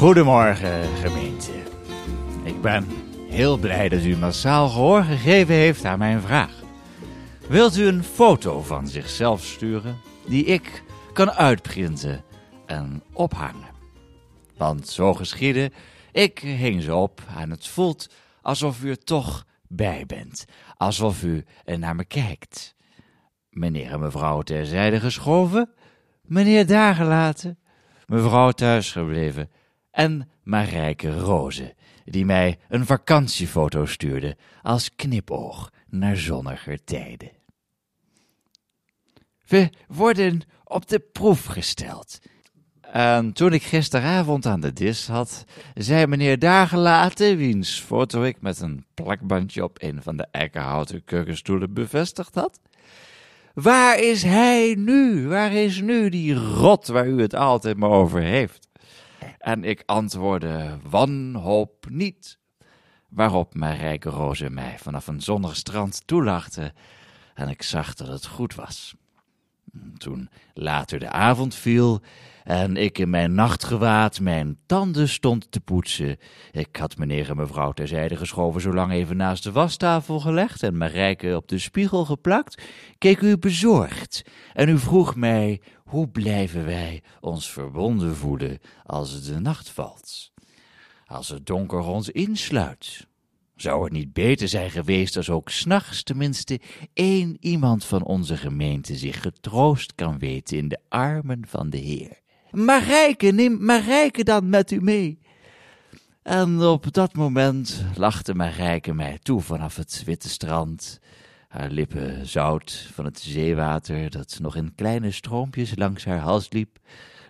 Goedemorgen, gemeente. Ik ben heel blij dat u massaal gehoor gegeven heeft aan mijn vraag. Wilt u een foto van zichzelf sturen die ik kan uitprinten en ophangen? Want zo geschiedde, ik hing ze op en het voelt alsof u er toch bij bent. Alsof u naar me kijkt. Meneer en mevrouw terzijde geschoven, meneer daar gelaten, mevrouw thuisgebleven en Marijke Roze, die mij een vakantiefoto stuurde als knipoog naar zonniger tijden. We worden op de proef gesteld. En toen ik gisteravond aan de dis had, zei meneer Daargelaten, wiens foto ik met een plakbandje op een van de eikenhouten keukenstoelen bevestigd had. Waar is hij nu? Waar is nu die rot waar u het altijd maar over heeft? En ik antwoordde wanhoop niet. Waarop Marijke Roze mij vanaf een zonnig strand toelachte en ik zag dat het goed was. Toen later de avond viel en ik in mijn nachtgewaad mijn tanden stond te poetsen. Ik had meneer en mevrouw terzijde geschoven, zolang even naast de wastafel gelegd en Marijke op de spiegel geplakt, keek u bezorgd en u vroeg mij, hoe blijven wij ons verbonden voelen als de nacht valt? Als het donker ons insluit? Zou het niet beter zijn geweest als ook s'nachts tenminste één iemand van onze gemeente zich getroost kan weten in de armen van de Heer? Marijke, neem Marijke dan met u mee. En op dat moment lachte Marijke mij toe vanaf het witte strand. Haar lippen zout van het zeewater dat nog in kleine stroompjes langs haar hals liep,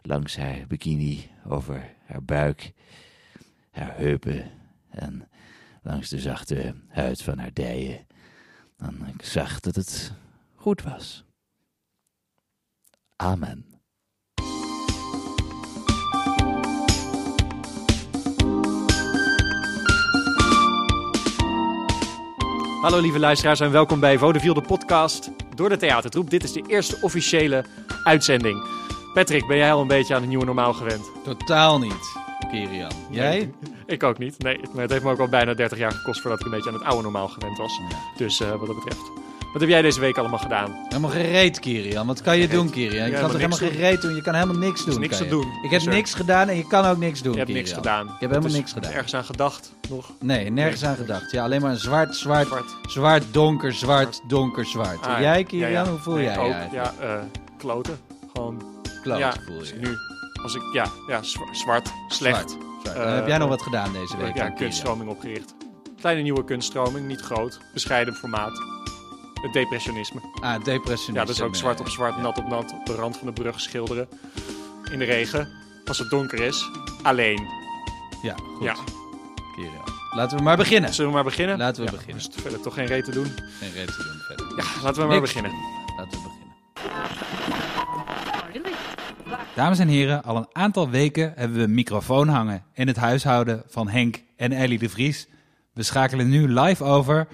langs haar bikini, over haar buik, haar heupen en langs de zachte huid van haar dijen. En ik zag dat het goed was. Amen. Hallo lieve luisteraars en welkom bij Vaudeville de podcast door de Theatertroep. Dit is de eerste officiële uitzending. Patrick, ben jij al een beetje aan het nieuwe normaal gewend? Totaal niet, Kirian. Jij? Ik ook niet. Nee, maar het heeft me ook al bijna 30 jaar gekost voordat ik een beetje aan het oude normaal gewend was. Dus eh, wat dat betreft. Wat heb jij deze week allemaal gedaan? Helemaal gereed, Kirian. Wat kan je Gereed. doen, Kirian? Je Ja, kan toch helemaal gereed doen? Je kan helemaal niks doen. is niks te doen. Ik heb niks gedaan en je kan ook niks doen, Je hebt Kirian. niks gedaan. Ik heb helemaal niks gedaan. Ergens aan gedacht nog? Nee, nergens aan gedacht. Ja, alleen maar een zwart, zwart, Zwart. zwart, donker, zwart, donker, zwart. Ah, jij, Kirian, ja. hoe voel Nee, jij ook, je? Ja, eh, kloten. Gewoon, Kloot ja, voel als je. ik nu, als ik, ja, ja zwa- zwart, slecht. Zwart. Eh, heb jij nog wat gedaan deze week? ja, kunststroming opgericht. Kleine nieuwe kunststroming, niet groot, bescheiden formaat. Het depressionisme. Ah, depressionisme. Ja, dus ook zwart op zwart, nat op nat, op de rand van de brug schilderen. In de regen, als het donker is. Alleen. Ja, goed. Ja. Laten we maar beginnen. Zullen we maar beginnen? Laten we Ja, beginnen. Is verder toch geen reet te doen. Geen reden te doen verder. Ja, laten we maar Niks. beginnen. Laten we beginnen. Dames en heren, al een aantal weken hebben we een microfoon hangen in het huishouden van Henk en Ellie de Vries. We schakelen nu live over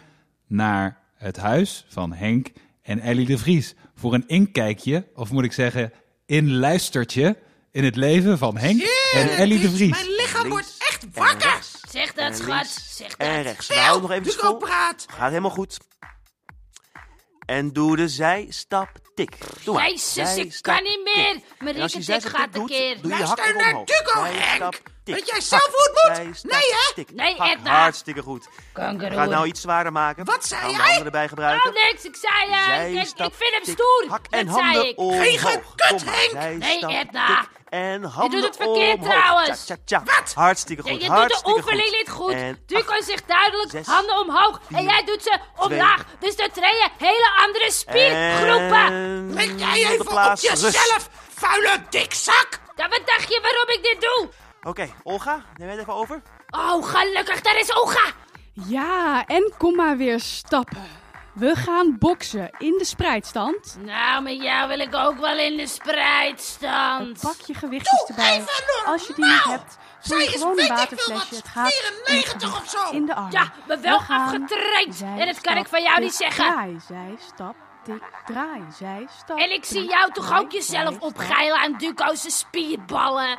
naar het huis van Henk en Ellie de Vries voor een inkijkje, of moet ik zeggen, inluistertje in het leven van Henk en Ellie de Vries. Mijn lichaam wordt echt wakker. Zeg dat, En schat. Zeg En dat. rechts. Nou, nog even vol. praat. Gaat helemaal goed. En doe de zijstap tik. Doe maar. Jezus, ik kan niet tik. meer. Mijn je zijstap gaat tik een keer. doe je Luister hakken naar omhoog. Duco, Henk. tik. Weet jij zelf hoe het moet? Nee, hè? tik. Nee, Edna. Hartstikke goed. Ga nou iets zwaarder maken. Wat zei Gaan we jij? de erbij gebruiken. Oh, niks. Ik zei ja. Ik, vind hem tik. stoer. Hak en dat handen zei ik. omhoog. Geen. Henk. Nee, Edna. tik. En handen doet het verkeerd trouwens. Tja, tja, tja. Wat? Hartstikke Ja, goed. je doet de oefening goed. niet goed. En Duco zegt duidelijk zes, handen omhoog. en jij doet ze twee, omlaag. Dus dat trainen hele andere spiergroepen. En Let jij even op plaats. Jezelf, vuile dikzak. Ja, wat dacht je waarom ik dit doe? Oké, Olga, neem jij het even over? Oh, gelukkig, daar is Olga. Ja, en kom maar weer stappen. We gaan boksen in de spreidstand. Nou, met jou wil ik ook wel in de spreidstand. Pak je gewichtjes Doe erbij. Als je die niet hebt, doe Zij je is gewoon een waterflesje. wat, Het gaat om 94 gewicht of zo. in de arm. Ja, maar wel afgetraind. En dat kan ik van jou niet zeggen. Draai, zij, stap, tik, draai, zij, stap. En ik zie jou toch ook jezelf opgeilen aan Duco's spierballen.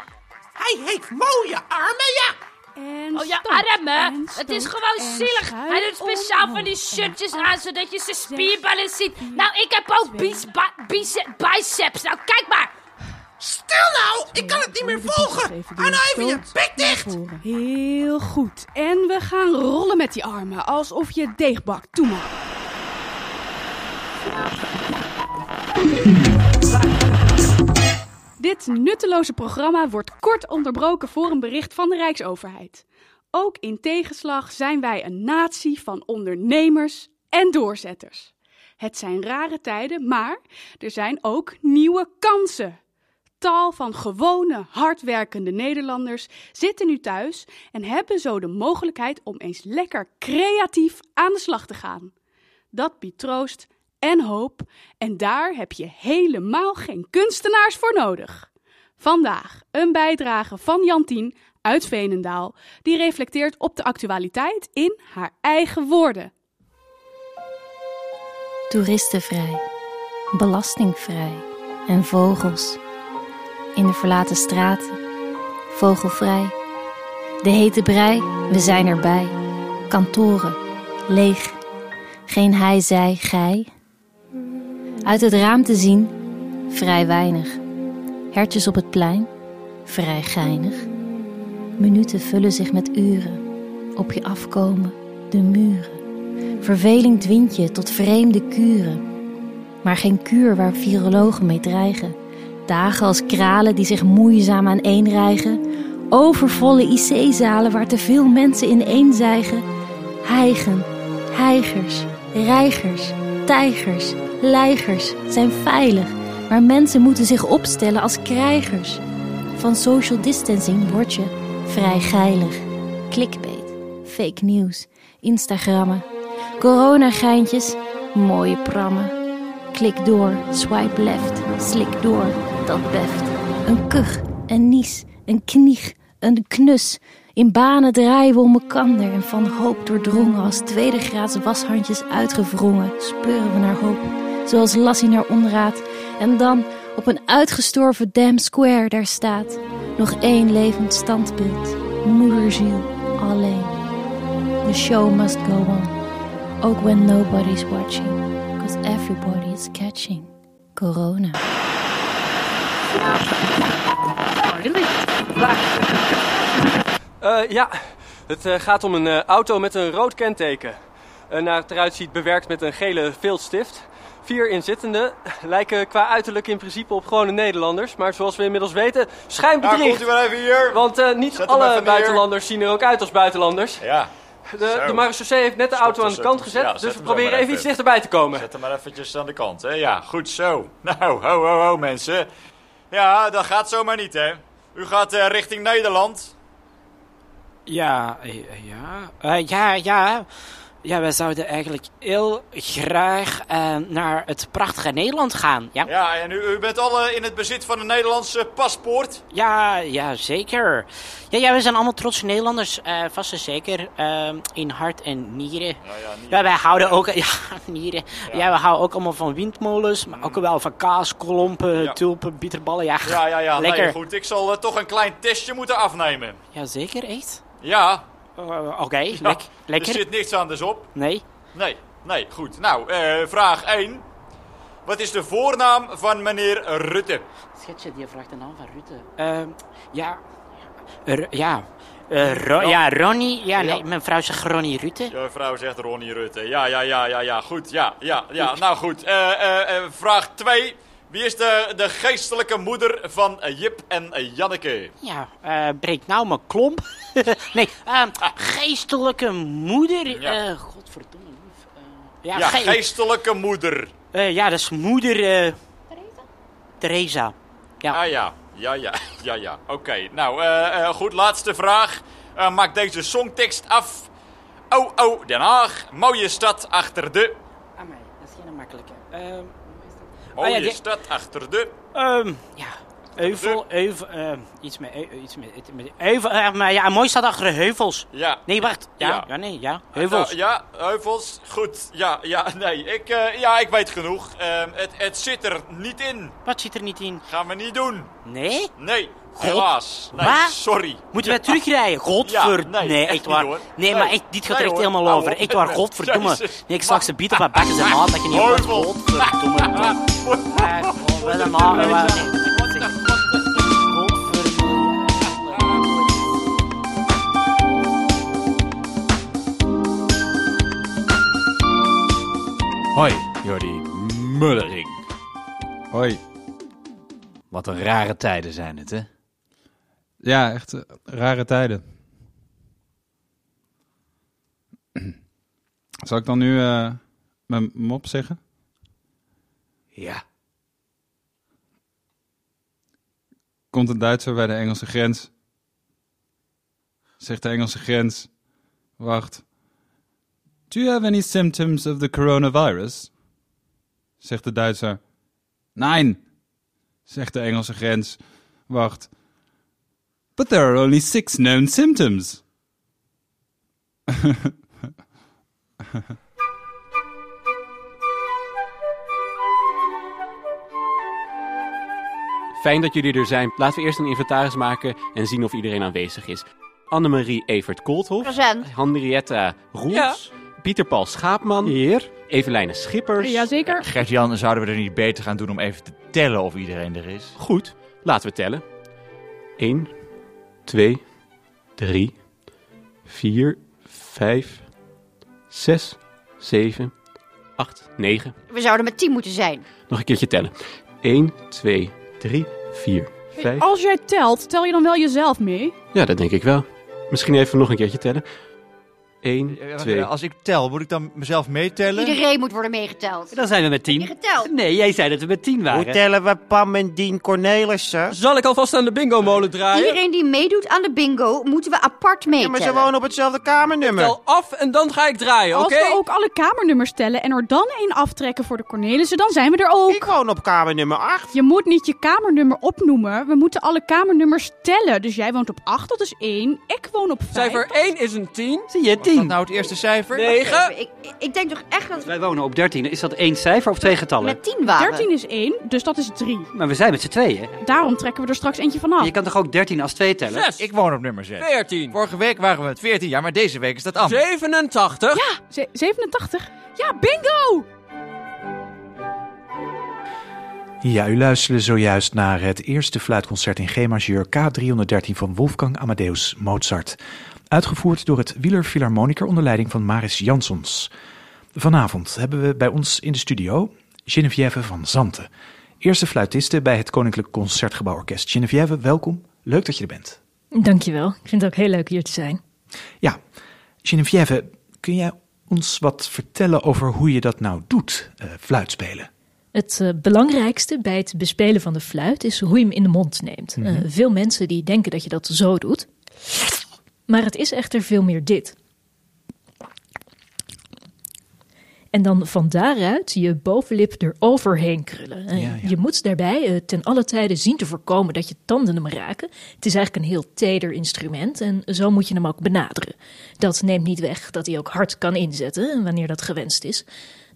Hij heeft mooie armen, ja. En Oh ja, stoot, armen. en Het is gewoon zielig. Hij doet speciaal van die shirtjes en aan, zodat je zijn spierballen ziet. Nou, ik heb ook biceps. Nou, kijk maar. Stil nou, ik kan het niet meer volgen. Hou nou even je bek dicht. Heel goed. En we gaan rollen met die armen, alsof je deegbak toemaakt. Dit nutteloze programma wordt kort onderbroken voor een bericht van de Rijksoverheid. Ook in tegenslag zijn wij een natie van ondernemers en doorzetters. Het zijn rare tijden, maar er zijn ook nieuwe kansen. Tal van gewone, hardwerkende Nederlanders zitten nu thuis en hebben zo de mogelijkheid om eens lekker creatief aan de slag te gaan. Dat biedt troost en hoop en daar heb je helemaal geen kunstenaars voor nodig. Vandaag een bijdrage van Jantien uit Veenendaal, die reflecteert op de actualiteit in haar eigen woorden. toeristenvrij, belastingvrij en vogels. In de verlaten straten, vogelvrij. De hete brei, we zijn erbij. Kantoren, leeg. Geen hij, zij, gij. Uit het raam te zien, vrij weinig. Hertjes op het plein, vrij geinig. Minuten vullen zich met uren. Op je afkomen, de muren. Verveling dwingt je tot vreemde kuren. Maar geen kuur waar virologen mee dreigen. Dagen als kralen die zich moeizaam aaneenrijgen. Overvolle IC-zalen waar te veel mensen ineenzijgen. Hijgen, heigers, reigers, tijgers, leigers zijn veilig. Maar mensen moeten zich opstellen als krijgers. Van social distancing word je vrij geilig. Clickbait, fake news, Instagrammen. Coronageintjes, mooie prammen. Klik door, swipe left, slik door, dat beft. Een kuch, een nies, een knieg, een knus. In banen draaien we om mekander en van hoop doordrongen als tweede graads washandjes uitgewrongen, speuren we naar hoop, zoals Lassie naar onraad. En dan op een uitgestorven Dam Square daar staat nog één levend standbeeld, moederziel alleen. The show must go on, ook when nobody's watching, cause everybody is catching corona. Eh, ja, het eh, gaat om een eh, auto met een rood kenteken. Naar het eruit ziet bewerkt met een gele viltstift. Vier inzittenden lijken qua uiterlijk in principe op gewone Nederlanders. Maar zoals we inmiddels weten, schijnbedriegt. Nou, komt u maar even hier. Want eh, niet Zet alle buitenlanders zien er ook uit als buitenlanders. Ja, De, de marechaussee heeft net de auto aan de kant gezet. Ja, dus we proberen even iets dichterbij te komen. zet hem maar eventjes aan de kant. Hè? Ja, goed zo. Nou, ho, ho, ho, mensen. Ja, dat gaat zomaar niet, hè. U gaat eh, richting Nederland. Ja, eh, ja. Eh, ja, ja. Ja, wij zouden eigenlijk heel graag eh, naar het prachtige Nederland gaan. Ja, Ja, en u, u bent alle in het bezit van een Nederlandse paspoort. ja, ja zeker. Ja, ja, we zijn allemaal trotse Nederlanders, eh, vast en zeker. eh, in hart en nieren. Ja, ja. Ja, wij houden ook... Ja, nieren. Ja. we houden ook allemaal van windmolens, maar ook wel van kaas, klompen, Ja. tulpen, bitterballen. Ja, Ja, ja, ja. lekker. Nee, goed. Ik zal toch een klein testje moeten afnemen. Ja, zeker, echt? Ja, Eh, Oké, ja. lek- lekker. er zit niks anders op. Nee? Nee, nee, goed. Nou, eh, vraag 1. Wat is de voornaam van meneer Rutte? Schetsje, die vraagt de naam van Rutte. Ehm, ja. R- ja. Eh, Ro- ja, Ronnie. Ja, nee, Ja. mijn vrouw zegt Ronnie Rutte. Je vrouw zegt Ronnie Rutte. Ja, ja, ja, ja, ja. Goed, ja, ja, ja. Nou goed. Eh, eh, eh, vraag 2. Wie is de, de geestelijke moeder van eh, Jip en eh, Janneke? Ja, eh breek nou mijn klomp. nee, ehm, geestelijke moeder. Ja. eh godverdomme lief. Eh, ja, Ja, ge- geestelijke moeder. eh, ja, dat is moeder... eh Theresa. Ja. Ah ja, ja, ja, ja, ja. Oké, nou eh, eh, goed. Laatste vraag. Eh, maak deze songtekst af. Oh, oh, Den Haag. Mooie stad achter de... Ah, nee, dat is geen makkelijke. Mooie ja, die- stad achter de... ehm, ja, Euvel, euvel, eh, iets met, eu- iets met, met euvel, eh, maar ja, mooi staat achter de heuvels. Ja. Nee, wacht. Ja, Ja. ja, nee, ja, heuvels. Ja, heuvels. Goed. Ja, ja, nee. Ik, eh, ja, ik weet genoeg. Ehm, het, het zit er niet in. Wat zit er niet in? Gaan we niet doen. Nee? Nee, helaas. Nee, Wat? sorry. Moeten wij terugrijden? Godver... Ja, nee, nee, echt waar. Nee, Nee. maar echt, dit gaat er echt helemaal over. Echt waar, godverdomme. Nee, ik straks de biet op mijn bakken zijn maat dat je niet hoort. Godverdomme. Eh, Wat een naam. Hoi, Jordi Mullering. Hoi. Wat een rare tijden zijn het, hè? Ja, echt eh, rare tijden. Zal ik dan nu eh, mijn mop zeggen? Ja. Komt een Duitser bij de Engelse grens. Zegt de Engelse grens. Wacht. Do you have any symptoms of the coronavirus? Zegt de Duitser. Nein. Zegt de Engelse grens. Wacht. But there are only six known symptoms. Fijn dat jullie er zijn. Laten we eerst een inventaris maken en zien of iedereen aanwezig is. Annemarie Evert Koolthof. Present. Henrietta Roels. Pieter Paul Schaapman. Hier. Evelijne Schippers. Jazeker. Gert-Jan, zouden we er niet beter gaan doen om even te tellen of iedereen er is? Goed, laten we tellen. 1, 2, 3, 4, 5, 6, 7, 8, 9. We zouden met tien moeten zijn. Nog een keertje tellen. 1, 2, 3, 4, 5. Als jij telt, tel je dan wel jezelf mee? Ja, dat denk ik wel. Misschien even nog een keertje tellen. 1, 2. Als ik tel, moet ik dan mezelf meetellen? Iedereen moet worden meegeteld. Dan zijn we met Niet tien. geteld. Nee, jij zei dat we met tien Hoe waren. tellen we Pam en Dien Cornelissen? Zal ik alvast aan de bingo-molen draaien? Iedereen die meedoet aan de bingo, moeten we apart Ja, meetellen. maar ze wonen op hetzelfde kamernummer. Tel af en dan ga ik draaien, oké? Als we ook alle kamernummers tellen en er dan één aftrekken voor de Cornelissen, dan zijn we er ook. Ik woon op kamernummer 8. Je moet niet je kamernummer opnoemen. We moeten alle kamernummers tellen. Dus jij woont op 8, dat is 1. Ik woon op 5. Cijfer 1 is een 10. Zie je, Wat is dat tien. nou het eerste cijfer? 9. Ik, ik denk toch echt dat we Wij wonen op 13. Is dat één cijfer of twee getallen? met 10 waren. 13 is 1, dus dat is 3. Maar we zijn met z'n tweeën. Daarom trekken we er straks eentje vanaf. Je kan toch ook 13 als twee tellen? 6. Ik woon op nummer 6. 14. Vorige week waren we met 14, ja, maar deze week is dat anders. 87. Ja, ze- 87. Ja, bingo! Ja, u luisterde zojuist naar het eerste fluitconcert in G-majeur K313 van Wolfgang Amadeus Mozart. Uitgevoerd door het Wieler Philharmoniker onder leiding van Maris Jansons. Vanavond hebben we bij ons in de studio Geneviève van Zanten. Eerste fluitiste bij het Koninklijk Concertgebouworkest. Geneviève, welkom. Leuk dat je er bent. Dankjewel. Ik vind het ook heel leuk hier te zijn. Ja, Geneviève, kun jij ons wat vertellen over hoe je dat nou doet, eh, fluitspelen? Het eh, belangrijkste bij het bespelen van de fluit is hoe je hem in de mond neemt. Mhm. Eh, veel mensen die denken dat je dat zo doet. Maar het is echter veel meer dit. En dan van daaruit je bovenlip eroverheen krullen. Eh, Ja, ja. Je moet daarbij eh, ten alle tijde zien te voorkomen dat je tanden hem raken. Het is eigenlijk een heel teder instrument en zo moet je hem ook benaderen. Dat neemt niet weg dat hij ook hard kan inzetten wanneer dat gewenst is.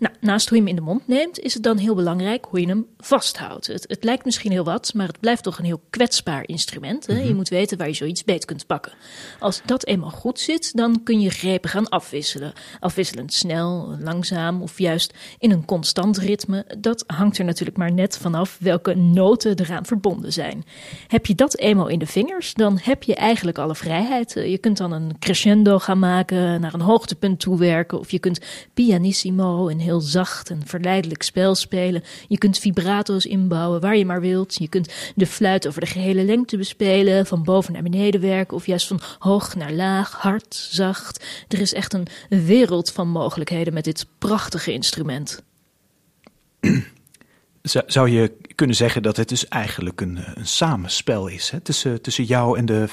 Nou, naast hoe je hem in de mond neemt, is het dan heel belangrijk hoe je hem vasthoudt. Het, het lijkt misschien heel wat, maar het blijft toch een heel kwetsbaar instrument. Hè? Je moet weten waar je zoiets beet kunt pakken. Als dat eenmaal goed zit, dan kun je grepen gaan afwisselen. Afwisselend snel, langzaam of juist in een constant ritme. Dat hangt er natuurlijk maar net vanaf welke noten eraan verbonden zijn. Heb je dat eenmaal in de vingers, dan heb je eigenlijk alle vrijheid. Je kunt dan een crescendo gaan maken, naar een hoogtepunt toewerken. Of je kunt pianissimo en heel zacht en verleidelijk spel spelen. Je kunt vibrato's inbouwen waar je maar wilt. Je kunt de fluit over de gehele lengte bespelen, van boven naar beneden werken of juist van hoog naar laag, hard, zacht. Er is echt een wereld van mogelijkheden met dit prachtige instrument. Zou- je kunnen zeggen dat het dus eigenlijk een, een samenspel is hè? Tussen, tussen jou en de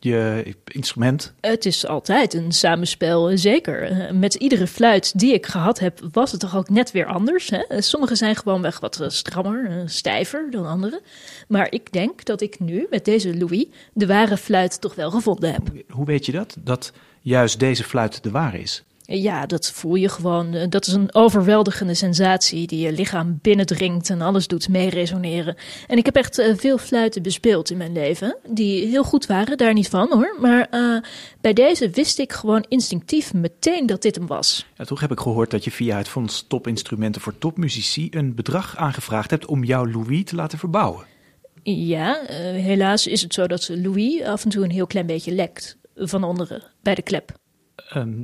je instrument? Het is altijd een samenspel, eh, zeker. Eh, Met iedere fluit die ik gehad heb, was het toch ook net weer anders. Hè? Eh, Sommige zijn gewoonweg wat eh, strammer, eh, stijver dan andere. Maar ik denk dat ik nu met deze Louis de ware fluit toch wel gevonden heb. Hoe weet je dat? Dat juist deze fluit de ware is? Ja, dat voel je gewoon. Dat is een overweldigende sensatie die je lichaam binnendringt en alles doet meeresoneren. En ik heb echt eh, veel fluiten bespeeld in mijn leven, die heel goed waren, daar niet van hoor. Maar eh, bij deze wist ik gewoon instinctief meteen dat dit hem was. Ja, toch heb ik gehoord dat je via het Fonds Topinstrumenten voor Topmuzici een bedrag aangevraagd hebt om jouw Louis te laten verbouwen. Ja, eh, helaas is het zo dat Louis af en toe een heel klein beetje lekt van onderen bij de klep. Ehm,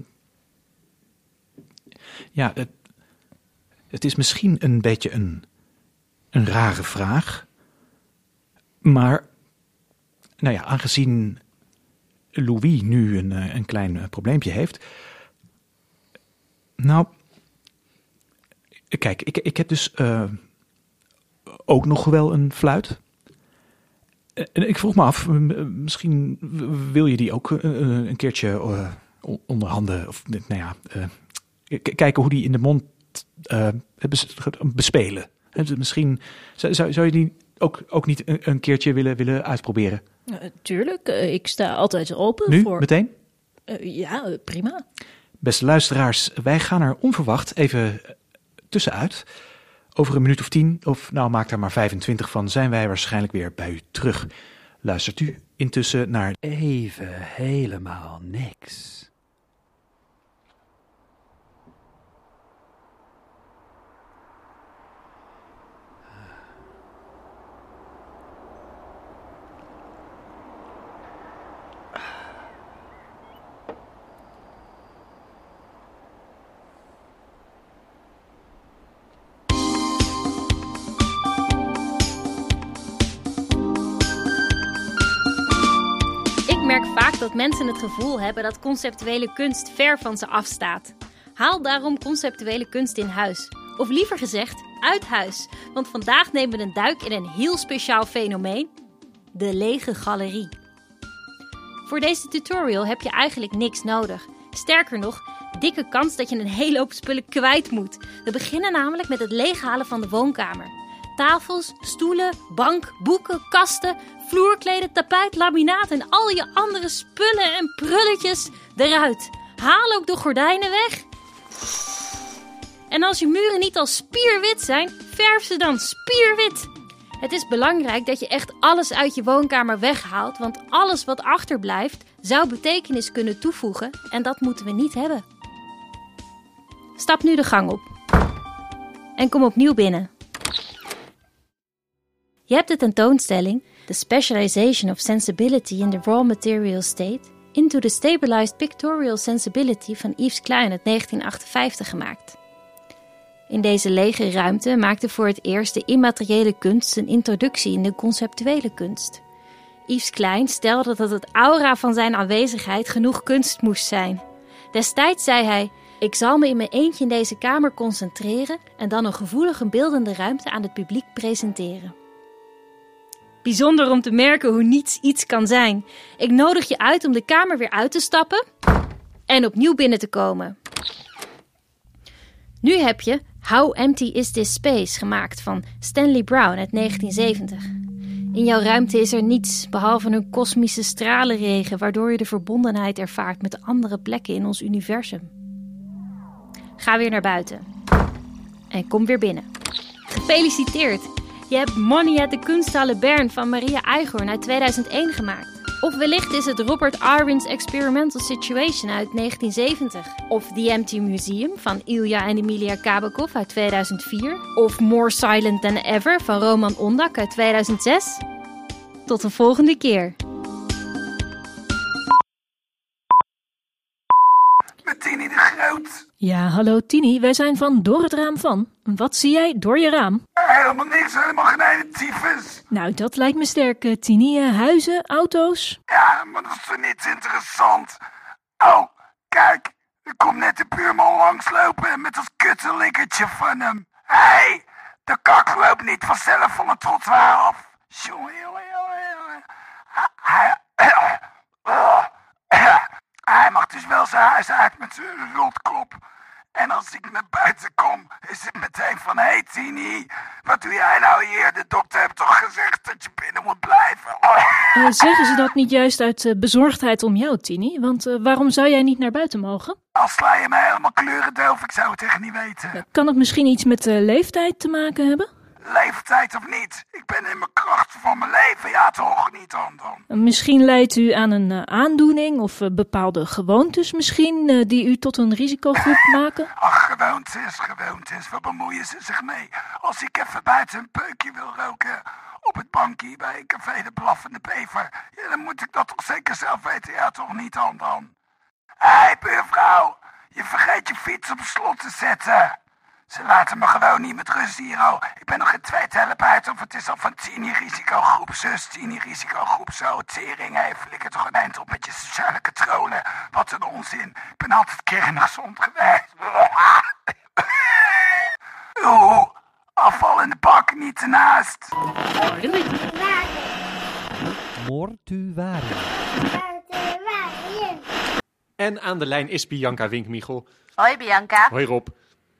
ja, het, het is misschien een beetje een, een rare vraag. Maar, nou ja, aangezien Louis nu een, eh, een klein eh, probleempje heeft. Nou, kijk, ik, ik heb dus eh, ook nog wel een fluit. En ik vroeg me af, misschien wil je die ook een keertje eh, o- onder handen, of nou ja, kijken hoe die in de mond eh, bes- bespelen. Hè, dus Misschien zou, zou, je die ook, ook niet een, een keertje willen, willen uitproberen. Uh, tuurlijk, eh, ik sta altijd open Nu, voor... meteen? Eh, ja, prima. Beste luisteraars, wij gaan er onverwacht even tussenuit. Over een minuut of tien, of nou maak daar maar 25 van, zijn wij waarschijnlijk weer bij u terug. Luistert u intussen naar Even helemaal niks. Merk vaak dat mensen het gevoel hebben dat conceptuele kunst ver van ze afstaat. Haal daarom conceptuele kunst in huis. Of liever gezegd, uit huis. Want vandaag nemen we een duik in een heel speciaal fenomeen: de lege galerie. Voor deze tutorial heb je eigenlijk niks nodig. Sterker nog, dikke kans dat je een hele hoop spullen kwijt moet. We beginnen namelijk met het leeghalen van de woonkamer. Tafels, stoelen, bank, boeken, kasten, vloerkleden, tapijt, laminaat en al je andere spullen en prulletjes eruit. Haal ook de gordijnen weg. En als je muren niet al spierwit zijn, verf ze dan spierwit. Het is belangrijk dat je echt alles uit je woonkamer weghaalt, want alles wat achterblijft zou betekenis kunnen toevoegen en dat moeten we niet hebben. Stap nu de gang op en kom opnieuw binnen. Je hebt de tentoonstelling The Specialization of Sensibility in the Raw Material State into the Stabilized Pictorial Sensibility van Yves Klein uit 1958 gemaakt. In deze lege ruimte maakte voor het eerst de immateriële kunst een introductie in de conceptuele kunst. Yves Klein stelde dat het aura van zijn aanwezigheid genoeg kunst moest zijn. Destijds zei hij: Ik zal me in mijn eentje in deze kamer concentreren en dan een gevoelige beeldende ruimte aan het publiek presenteren. Bijzonder om te merken hoe niets iets kan zijn. Ik nodig je uit om de kamer weer uit te stappen en opnieuw binnen te komen. Nu heb je How Empty Is This Space gemaakt van Stanley Brown uit 1970. In jouw ruimte is er niets behalve een kosmische stralenregen waardoor je de verbondenheid ervaart met andere plekken in ons universum. Ga weer naar buiten en kom weer binnen. Gefeliciteerd! Je hebt Money at the Kunsthalle Bern van Maria Eichhorn uit 2001 gemaakt. Of wellicht is het Robert Irwin's Experimental Situation uit 1970. Of The Empty Museum van Ilya en Emilia Kabakov uit 2004. Of More Silent Than Ever van Roman Ondak uit 2006. Tot de volgende keer. Ja, hallo Tini, wij zijn van Door het Raam van. Wat zie jij door je raam? Helemaal niks, helemaal geen ene tyfus. Nou, dat lijkt me sterk, eh, Tini. Eh, huizen, auto's? Ja, maar dat is toch niet interessant? Oh, kijk, er komt net de buurman langslopen met dat kuttelikkertje van hem. Hé, hey, De kak loopt niet vanzelf van het trottoir af. Jongen, jongen, jongen, jongen. Dus wel zijn huis uit met zijn rotkop. En als ik naar buiten kom, is het meteen van... Hé, hey, Tini, wat doe jij nou hier? De dokter heeft toch gezegd dat je binnen moet blijven? Eh, zeggen ze dat niet juist uit eh, bezorgdheid om jou, Tini? Want eh, waarom zou jij niet naar buiten mogen? Al sla je me helemaal kleuren ik zou het echt niet weten. Kan het misschien iets met de leeftijd te maken hebben? Leeftijd of niet? Ik ben in mijn kracht van mijn leven, ja toch niet dan dan. Misschien leidt u aan een uh, aandoening of uh, bepaalde gewoontes misschien uh, die u tot een risicogroep maken? Ach, gewoontes, gewoontes, waar bemoeien ze zich mee? Als ik even buiten een peukje wil roken op het bankje bij Café de Blaffende Bever, ja, dan moet ik dat toch zeker zelf weten, ja toch niet dan dan. Hé, hey, buurvrouw, je vergeet je fiets op slot te zetten. Ze laten me gewoon niet met rust hier al. Ik ben nog geen twee tellen buiten of het is al van tien risicogroep zus, tien risicogroep zo. Tering heeft, flikker toch een eind op met je sociale controle. Wat een onzin. Ik ben altijd kerngezond geweest. Oeh, afval in de bak, niet ernaast. Mortuarium. En aan de lijn is Bianca Winkmichel. Hoi Bianca. Hoi Rob.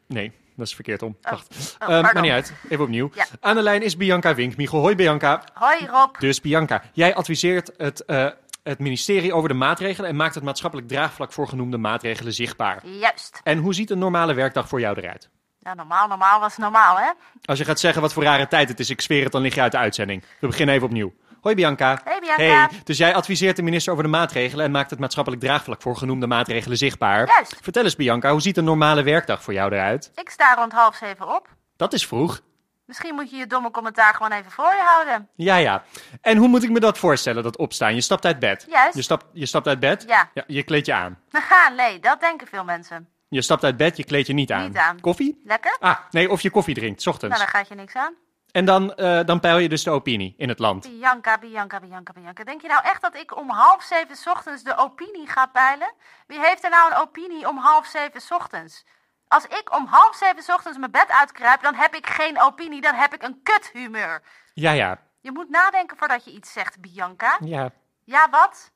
Nee, dat is verkeerd om. Oh. Wacht. Oh, Ehm, maar niet uit. Even opnieuw. Ja. Aan de lijn is Bianca Winkmichel. Hoi Bianca. Hoi Rob. Dus Bianca, jij adviseert het, eh, het ministerie over de maatregelen en maakt het maatschappelijk draagvlak voor genoemde maatregelen zichtbaar. Juist. En hoe ziet een normale werkdag voor jou eruit? Ja, normaal, normaal was normaal, hè? Als je gaat zeggen wat voor rare tijd het is, ik zweer het, dan lig je uit de uitzending. We beginnen even opnieuw. Hoi Bianca. Hey, Bianca. Hey, dus jij adviseert de minister over de maatregelen en maakt het maatschappelijk draagvlak voor genoemde maatregelen zichtbaar. Juist. Vertel eens Bianca, hoe ziet een normale werkdag voor jou eruit? Ik sta rond half zeven op. Dat is vroeg. Misschien moet je je domme commentaar gewoon even voor je houden. Ja, ja. En hoe moet ik me dat voorstellen, dat opstaan? Je stapt uit bed. Juist. Je stapt, je stapt uit bed? Ja. Je kleedt je aan. Haha, nee, dat denken veel mensen. Je stapt uit bed, je kleed je niet aan. Niet aan. Koffie? Lekker? Ah, nee, of je koffie drinkt, 's Nou, ochtends. dan gaat je niks aan. En dan, eh, dan peil je dus de opinie in het land. Bianca, Bianca, Bianca, Bianca. Denk je nou echt dat ik om half zeven 's ochtends de opinie ga peilen? Wie heeft er nou een opinie om half zeven 's ochtends? Als ik om half zeven 's ochtends mijn bed uitkruip, dan heb ik geen opinie, dan heb ik een kuthumeur. Ja, ja. Je moet nadenken voordat je iets zegt, Bianca. Ja. Ja, wat?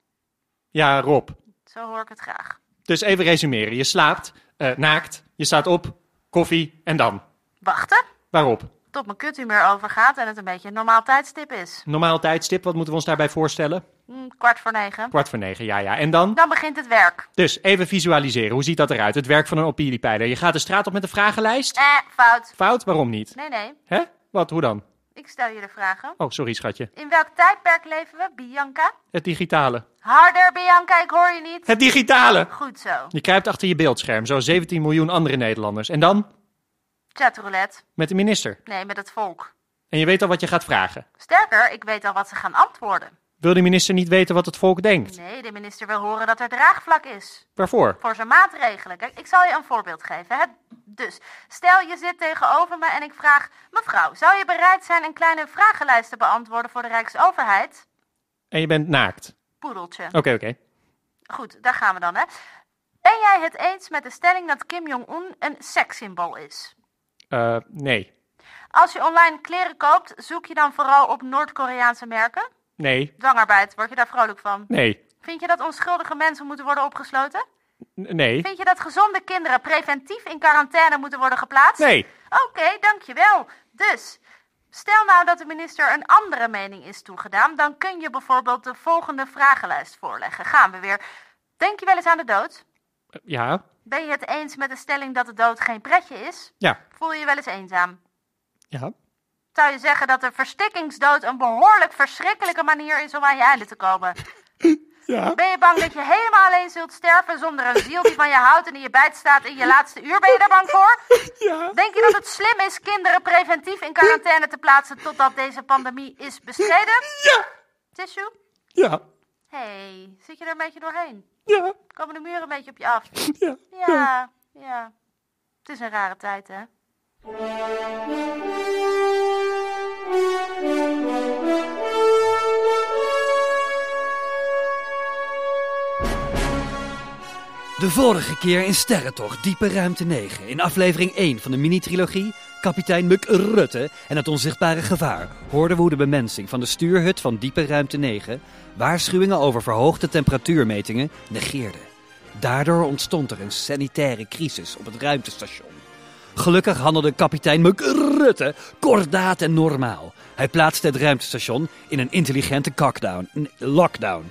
Ja, Rob. Zo hoor ik het graag. Dus even resumeren. Je slaapt, eh, naakt, je staat op, koffie en dan? Wachten Waarop? Tot mijn kuthumeur overgaat en het een beetje een normaal tijdstip is. Normaal tijdstip, wat moeten we ons daarbij voorstellen? Hm, kwart voor negen. Kwart voor negen, ja, ja. En dan? Dan begint het werk. Dus even visualiseren. Hoe ziet dat eruit? Het werk van een opiniepeiler. Je gaat de straat op met een vragenlijst? Eh, fout. Fout? Waarom niet? Nee, nee. Hè? Wat? Hoe dan? Ik stel je de vragen. Oh, sorry schatje. In welk tijdperk leven we, Bianca? Het digitale. Harder, Bianca, ik hoor je niet. Het digitale! Goed zo. Je kruipt achter je beeldscherm, zo 17 miljoen andere Nederlanders. En dan? Chatroulette. Met de minister. Nee, met het volk. En je weet al wat je gaat vragen. Sterker, ik weet al wat ze gaan antwoorden. Wil de minister niet weten wat het volk denkt? Nee, de minister wil horen dat er draagvlak is. Waarvoor? Voor zijn maatregelen. Kijk, ik zal je een voorbeeld geven. Hè? Dus, stel je zit tegenover me en ik vraag... Mevrouw, zou je bereid zijn een kleine vragenlijst te beantwoorden voor de Rijksoverheid? En je bent naakt. Poedeltje. Oké, oké. Goed, daar gaan we dan, hè. Ben jij het eens met de stelling dat Kim Jong-un een sekssymbool is? Eh, nee. Als je online kleren koopt, zoek je dan vooral op Noord-Koreaanse merken? Nee. Dwangarbeid, word je daar vrolijk van? Nee. Vind je dat onschuldige mensen moeten worden opgesloten? N- Nee. Vind je dat gezonde kinderen preventief in quarantaine moeten worden geplaatst? Nee. Oké, dankjewel. Dus, stel nou dat de minister een andere mening is toegedaan, dan kun je bijvoorbeeld de volgende vragenlijst voorleggen. Gaan we weer. Denk je wel eens aan de dood? Ja. Ben je het eens met de stelling dat de dood geen pretje is? Ja. Voel je je wel eens eenzaam? Ja. Zou je zeggen dat de verstikkingsdood een behoorlijk verschrikkelijke manier is om aan je einde te komen? Ja. Ben je bang dat je helemaal alleen zult sterven zonder een ziel die van je houdt en die je bijstaat in je laatste uur? Ben je daar bang voor? Ja. Denk je dat het slim is kinderen preventief in quarantaine te plaatsen totdat deze pandemie is bestreden? Ja. Tissue? Ja. hey, zit je er een beetje doorheen? Ja. Komen de muren een beetje op je af? Ja. Ja, ja. Het is een rare tijd, hè? De vorige keer in Sterrentocht Diepe Ruimte 9, in aflevering 1 van de mini-trilogie, kapitein Muk Rutte en het onzichtbare gevaar hoorden we hoe de bemensing van de stuurhut van diepe ruimte 9 waarschuwingen over verhoogde temperatuurmetingen negeerde. Daardoor ontstond er een sanitaire crisis op het ruimtestation. Gelukkig handelde kapitein Muk Rutte kordaat en normaal. Hij plaatste het ruimtestation in een intelligente lockdown.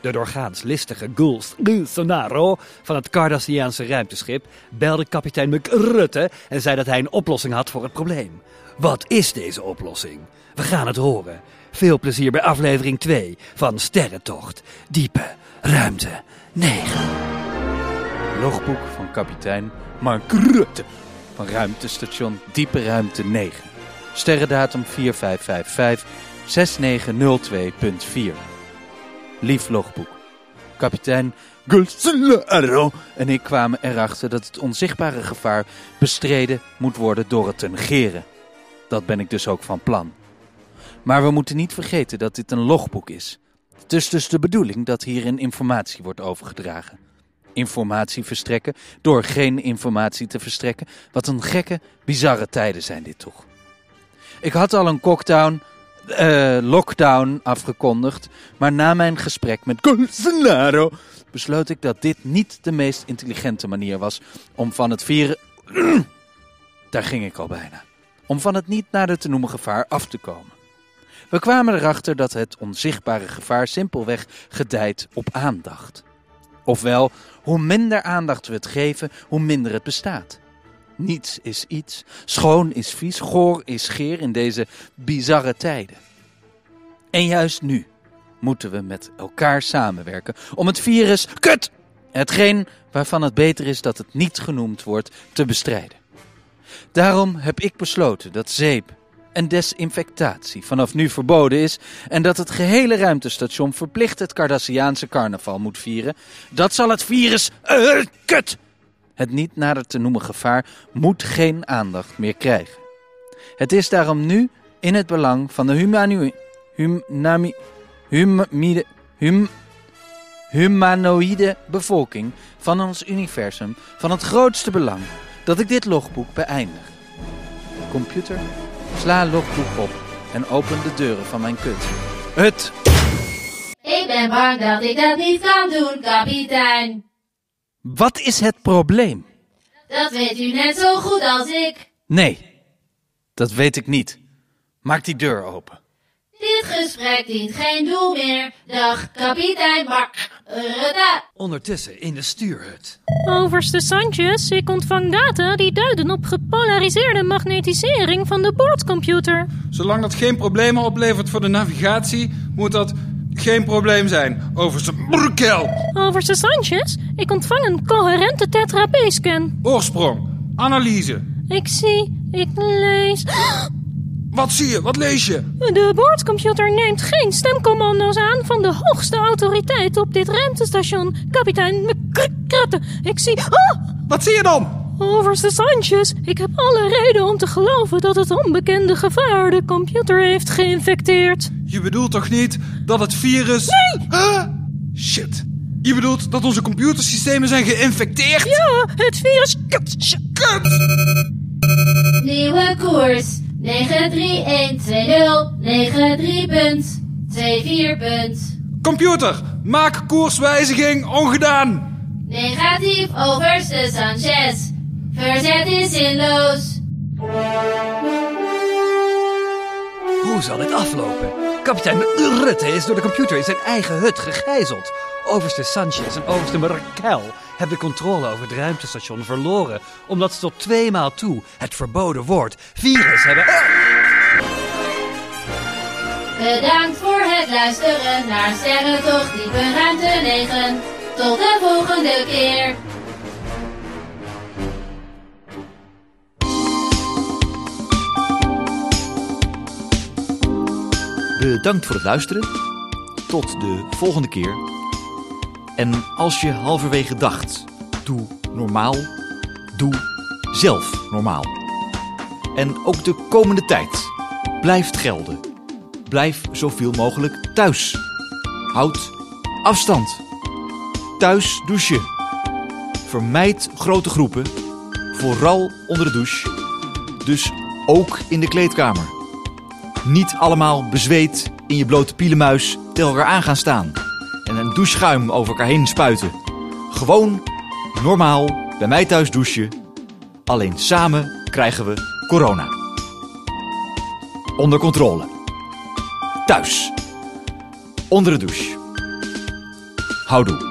De doorgaans listige Guls Sonaro van het Cardassiaanse ruimteschip belde kapitein Muk Rutte en zei dat hij een oplossing had voor het probleem. Wat is deze oplossing? We gaan het horen. Veel plezier bij aflevering 2 van Sterrentocht. Diepe ruimte 9. Logboek van kapitein Mark Rutte van ruimtestation Diepe Ruimte 9. Sterrendatum 4555 6902.4. Lief logboek. Kapitein Gulsellaro en ik kwamen erachter dat het onzichtbare gevaar bestreden moet worden door het te negeren. Dat ben ik dus ook van plan. Maar we moeten niet vergeten dat dit een logboek is. Het is dus de bedoeling dat hierin informatie wordt overgedragen informatie verstrekken door geen informatie te verstrekken. Wat een gekke, bizarre tijden zijn dit toch. Ik had al een cockdown, eh, lockdown afgekondigd, maar na mijn gesprek met Bolsonaro besloot ik dat dit niet de meest intelligente manier was om van het vieren... Daar ging ik al bijna. Om van het niet nader te noemen gevaar af te komen. We kwamen erachter dat het onzichtbare gevaar simpelweg gedijt op aandacht. Ofwel, hoe minder aandacht we het geven, hoe minder het bestaat. Niets is iets, schoon is vies, goor is geer in deze bizarre tijden. En juist nu moeten we met elkaar samenwerken om het virus, kut, hetgeen waarvan het beter is dat het niet genoemd wordt, te bestrijden. Daarom heb ik besloten dat zeep en desinfectatie vanaf nu verboden is en dat het gehele ruimtestation verplicht het Cardassiaanse carnaval moet vieren. Dat zal het virus, eh, kut, het niet nader te noemen gevaar, moet geen aandacht meer krijgen. Het is daarom nu in het belang van de humanoïde bevolking van ons universum van het grootste belang dat ik dit logboek beëindig. Computer, sla logboek op en open de deuren van mijn kut. Het Ik ben bang dat ik dat niet kan doen, kapitein. Wat is het probleem? Dat weet u net zo goed als ik. Nee, dat weet ik niet. Maak die deur open. Dit gesprek dient geen doel meer. Dag, kapitein Mark Rutte. Ondertussen in de stuurhut. Overste Sanchez, ik ontvang data die duiden op gepolariseerde magnetisering van de boordcomputer. Zolang dat geen problemen oplevert voor de navigatie, moet dat geen probleem zijn. Overste Brukkel. Overste Sanchez, ik ontvang een coherente tetra-B-scan. Oorsprong. Analyse. Ik zie, ik lees... Wat zie je? Wat lees je? De boordcomputer neemt geen stemcommando's aan van de hoogste autoriteit op dit ruimtestation, kapitein McCrutte. Ik zie... Oh! Wat zie je dan? Overste Sanchez, ik heb alle reden om te geloven dat het onbekende gevaar de computer heeft geïnfecteerd. Je bedoelt toch niet dat het virus... Nee! Huh? Shit. Je bedoelt dat onze computersystemen zijn geïnfecteerd? Ja, het virus... Kut! Kut! Nieuwe koers. 93120. 93.24 punt. Computer, maak koerswijziging ongedaan. Negatief overste Sanchez. Verzet is zinloos. Hoe zal dit aflopen? Kapitein Rutte is door de computer in zijn eigen hut gegijzeld. Overste Sanchez en overste Merkel hebben de controle over het ruimtestation verloren... omdat ze tot twee maal toe het verboden woord virus hebben... Bedankt voor het luisteren naar Sterrentocht Diepe Ruimte 9. Tot de volgende keer. Bedankt voor het luisteren. Tot de volgende keer. En als je halverwege dacht, doe normaal, doe zelf normaal. En ook de komende tijd blijft gelden. Blijf zoveel mogelijk thuis. Houd afstand. Thuis douchen. Vermijd grote groepen, vooral onder de douche. Dus Ook in de kleedkamer. Niet allemaal bezweet in je blote pielenmuis tegen elkaar aan gaan staan. En een doucheschuim over elkaar heen spuiten. Gewoon normaal bij mij thuis douchen. Alleen samen krijgen we corona. Onder controle. Thuis. Onder de douche. Houdoe.